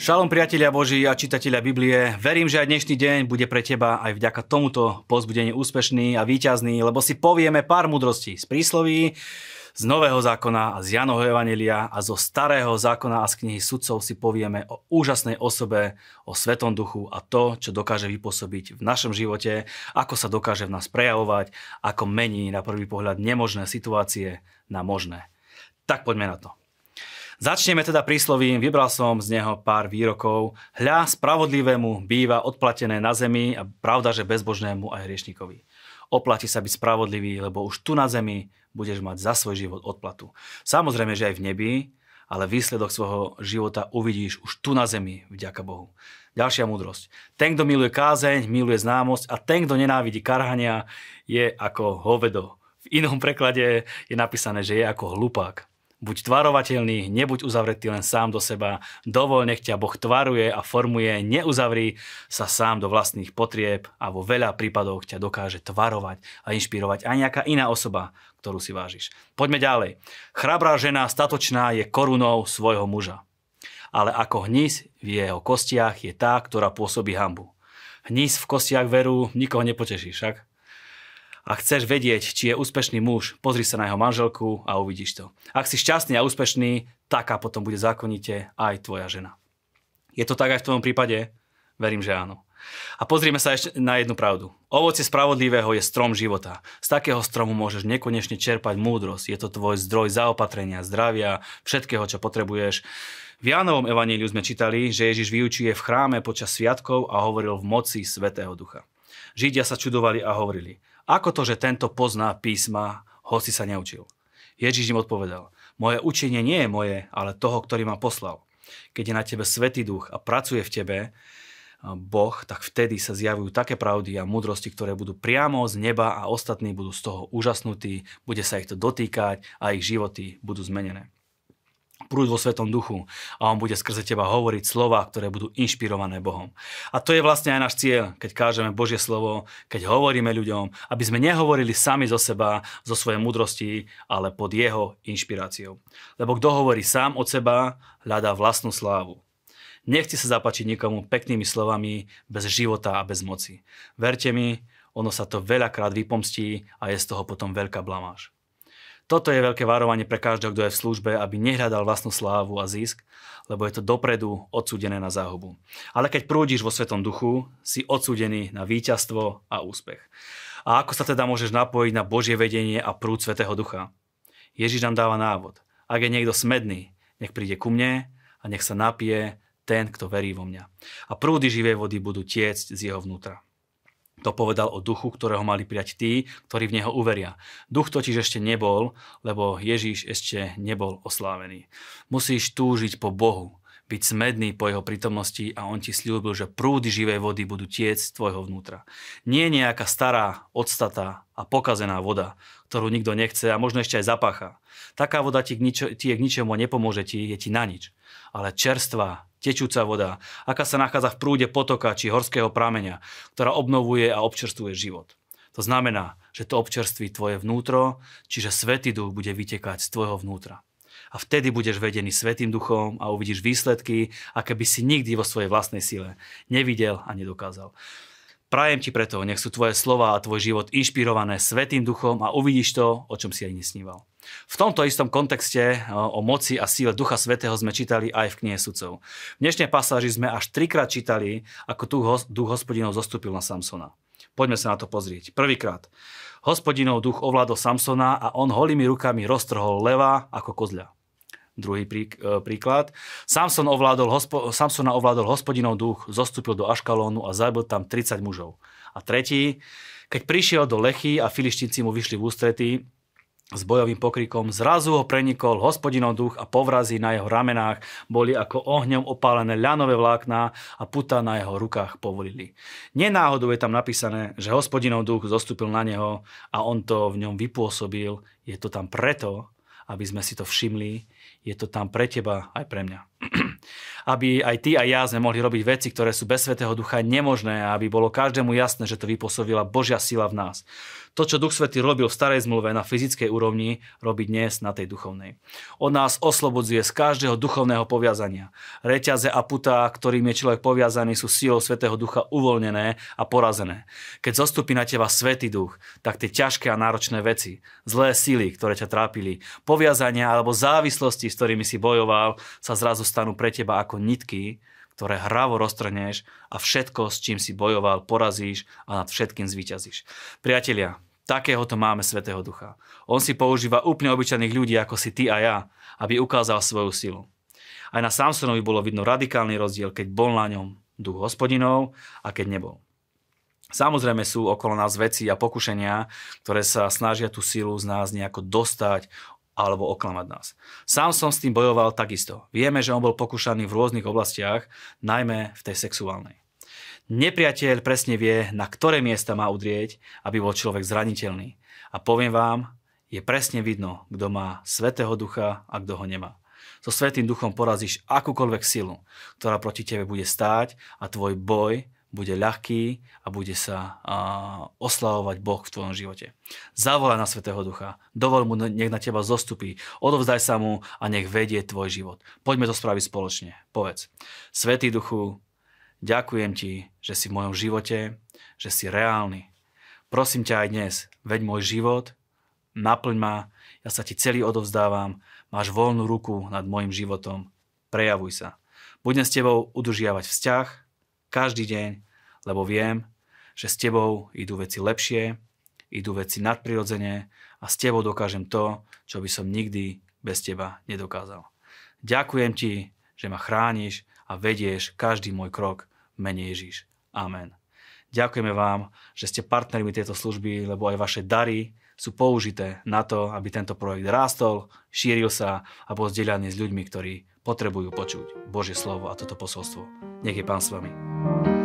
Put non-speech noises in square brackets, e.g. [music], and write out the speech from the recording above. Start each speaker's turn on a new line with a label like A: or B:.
A: Šalom priatelia Boží a čitatelia Biblie, verím, že aj dnešný deň bude pre teba aj vďaka tomuto pozbudeniu úspešný a víťazný, lebo si povieme pár múdrostí z prísloví, z Nového zákona a z Janovho Evanelia a zo Starého zákona a z knihy sudcov si povieme o úžasnej osobe, o Svetom duchu a to, čo dokáže vypôsobiť v našom živote, ako sa dokáže v nás prejavovať, ako mení na prvý pohľad nemožné situácie na možné. Tak poďme na to. Začneme teda príslovím, vybral som z neho pár výrokov. Hľa spravodlivému býva odplatené na zemi a pravda, že bezbožnému aj hriešnikovi. Oplatí sa byť spravodlivý, lebo už tu na zemi budeš mať za svoj život odplatu. Samozrejme, že aj v nebi, ale výsledok svojho života uvidíš už tu na zemi, vďaka Bohu. Ďalšia múdrosť. Ten, kto miluje kázeň, miluje známosť a ten, kto nenávidí karhania, je ako hovedo. V inom preklade je napísané, že je ako hlupák. Buď tvarovateľný, nebuď uzavretý len sám do seba, dovol, nech ťa Boh tvaruje a formuje, neuzavri sa sám do vlastných potrieb a vo veľa prípadoch ťa dokáže tvarovať a inšpirovať aj nejaká iná osoba, ktorú si vážiš. Poďme ďalej. Chrabrá žena, statočná, je korunou svojho muža. Ale ako hníz v jeho kostiach je tá, ktorá pôsobí hambu. Hníz v kostiach veru nikoho nepoteší, však? A chceš vedieť, či je úspešný muž, pozri sa na jeho manželku a uvidíš to. Ak si šťastný a úspešný, taká potom bude zákonite aj tvoja žena. Je to tak aj v tvojom prípade? Verím, že áno. A pozrime sa ešte na jednu pravdu. Ovocie spravodlivého je strom života. Z takého stromu môžeš nekonečne čerpať múdrosť. Je to tvoj zdroj zaopatrenia, zdravia, všetkého, čo potrebuješ. V Jánovom evaníliu sme čítali, že Ježiš vyučuje v chráme počas sviatkov a hovoril v moci Svetého Ducha. Židia sa čudovali a hovorili, ako to, že tento pozná písma, hoci sa neučil? Ježiš im odpovedal, moje učenie nie je moje, ale toho, ktorý ma poslal. Keď je na tebe Svetý duch a pracuje v tebe Boh, tak vtedy sa zjavujú také pravdy a múdrosti, ktoré budú priamo z neba a ostatní budú z toho úžasnutí, bude sa ich to dotýkať a ich životy budú zmenené prúd vo Svetom duchu a on bude skrze teba hovoriť slova, ktoré budú inšpirované Bohom. A to je vlastne aj náš cieľ, keď kážeme Božie slovo, keď hovoríme ľuďom, aby sme nehovorili sami zo seba, zo svojej múdrosti, ale pod jeho inšpiráciou. Lebo kto hovorí sám od seba, hľadá vlastnú slávu. Nechci sa zapačiť nikomu peknými slovami bez života a bez moci. Verte mi, ono sa to veľakrát vypomstí a je z toho potom veľká blamáž. Toto je veľké varovanie pre každého, kto je v službe, aby nehľadal vlastnú slávu a zisk, lebo je to dopredu odsúdené na záhubu. Ale keď prúdiš vo Svetom duchu, si odsúdený na víťazstvo a úspech. A ako sa teda môžeš napojiť na Božie vedenie a prúd Svetého ducha? Ježiš nám dáva návod. Ak je niekto smedný, nech príde ku mne a nech sa napije ten, kto verí vo mňa. A prúdy živej vody budú tiecť z jeho vnútra. To povedal o duchu, ktorého mali prijať tí, ktorí v neho uveria. Duch totiž ešte nebol, lebo Ježíš ešte nebol oslávený. Musíš túžiť po Bohu, byť smedný po jeho prítomnosti a on ti slúbil, že prúdy živej vody budú tiec z tvojho vnútra. Nie nejaká stará, odstatá a pokazená voda, ktorú nikto nechce a možno ešte aj zapácha. Taká voda ti k, ničo, ti k ničomu nepomôže, ti je ti na nič. Ale čerstvá, tečúca voda, aká sa nachádza v prúde potoka či horského prameňa, ktorá obnovuje a občerstvuje život. To znamená, že to občerství tvoje vnútro, čiže Svetý duch bude vytekať z tvojho vnútra. A vtedy budeš vedený Svetým duchom a uvidíš výsledky, aké by si nikdy vo svojej vlastnej sile nevidel a nedokázal. Prajem ti preto, nech sú tvoje slova a tvoj život inšpirované Svetým duchom a uvidíš to, o čom si aj nesníval. V tomto istom kontexte o moci a síle Ducha Svetého sme čítali aj v knihe sudcov. V dnešnej pasáži sme až trikrát čítali, ako tu duch hospodinov zostúpil na Samsona. Poďme sa na to pozrieť. Prvýkrát. Hospodinov duch ovládol Samsona a on holými rukami roztrhol leva ako kozľa. Druhý e, príklad. Samson ovládol, Samsona ovládol hospodinov duch, zostúpil do Aškalónu a zabil tam 30 mužov. A tretí, keď prišiel do Lechy a filištinci mu vyšli v ústrety, s bojovým pokrikom. Zrazu ho prenikol hospodinov duch a povrazy na jeho ramenách boli ako ohňom opálené ľanové vlákna a puta na jeho rukách povolili. Nenáhodou je tam napísané, že hospodinov duch zostúpil na neho a on to v ňom vypôsobil. Je to tam preto, aby sme si to všimli, je to tam pre teba aj pre mňa. [clears throat] aby aj ty a ja sme mohli robiť veci, ktoré sú bez Svetého Ducha nemožné a aby bolo každému jasné, že to vypôsobila Božia sila v nás. To, čo Duch Svetý robil v starej zmluve na fyzickej úrovni, robí dnes na tej duchovnej. Od nás oslobodzuje z každého duchovného poviazania. Reťaze a putá, ktorým je človek poviazaný, sú silou Svetého Ducha uvoľnené a porazené. Keď zostupí na teba Svetý Duch, tak tie ťažké a náročné veci, zlé síly, ktoré ťa trápili, poviazania alebo závislosti, s ktorými si bojoval, sa zrazu stanú pre teba ako nitky, ktoré hravo roztrhneš a všetko, s čím si bojoval, porazíš a nad všetkým zvíťazíš. Priatelia, takéhoto máme Svetého Ducha. On si používa úplne obyčajných ľudí, ako si ty a ja, aby ukázal svoju silu. Aj na Samsonovi bolo vidno radikálny rozdiel, keď bol na ňom duch hospodinov a keď nebol. Samozrejme sú okolo nás veci a pokušenia, ktoré sa snažia tú silu z nás nejako dostať, alebo oklamať nás. Sám som s tým bojoval takisto. Vieme, že on bol pokúšaný v rôznych oblastiach, najmä v tej sexuálnej. Nepriateľ presne vie, na ktoré miesta má udrieť, aby bol človek zraniteľný. A poviem vám, je presne vidno, kto má Svetého Ducha a kto ho nemá. So Svetým Duchom porazíš akúkoľvek silu, ktorá proti tebe bude stáť a tvoj boj bude ľahký a bude sa a, oslavovať Boh v tvojom živote. Zavolaj na Svetého Ducha, dovol mu, nech na teba zostupí, odovzdaj sa mu a nech vedie tvoj život. Poďme to spraviť spoločne. Povedz, Svetý Duchu, ďakujem ti, že si v mojom živote, že si reálny. Prosím ťa aj dnes, veď môj život, naplň ma, ja sa ti celý odovzdávam, máš voľnú ruku nad môjim životom, prejavuj sa. Budem s tebou udržiavať vzťah, každý deň, lebo viem, že s tebou idú veci lepšie, idú veci nadprirodzene a s tebou dokážem to, čo by som nikdy bez teba nedokázal. Ďakujem ti, že ma chrániš a vedieš každý môj krok mene Ježiš. Amen. Ďakujeme vám, že ste partnermi tejto služby, lebo aj vaše dary sú použité na to, aby tento projekt rástol, šíril sa a bol zdieľaný s ľuďmi, ktorí potrebujú počuť Božie slovo a toto posolstvo. Nech je Pán s vami. Thank you.